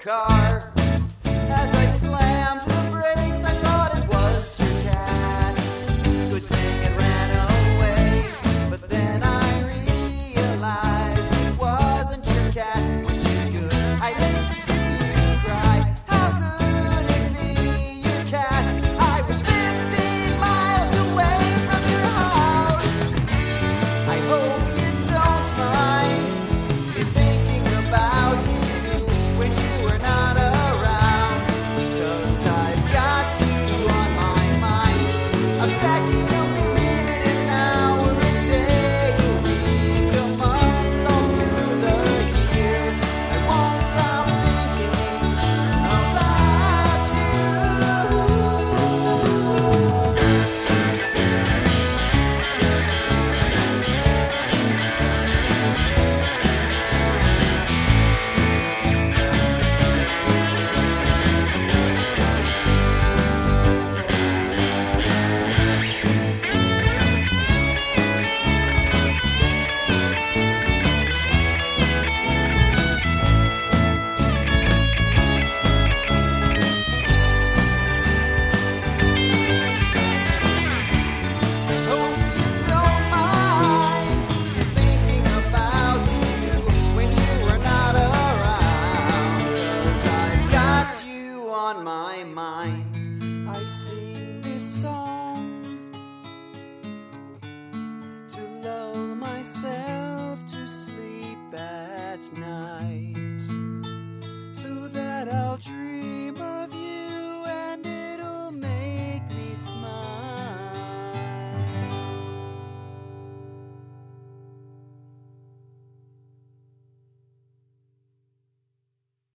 car. Mind. I sing this song to lull myself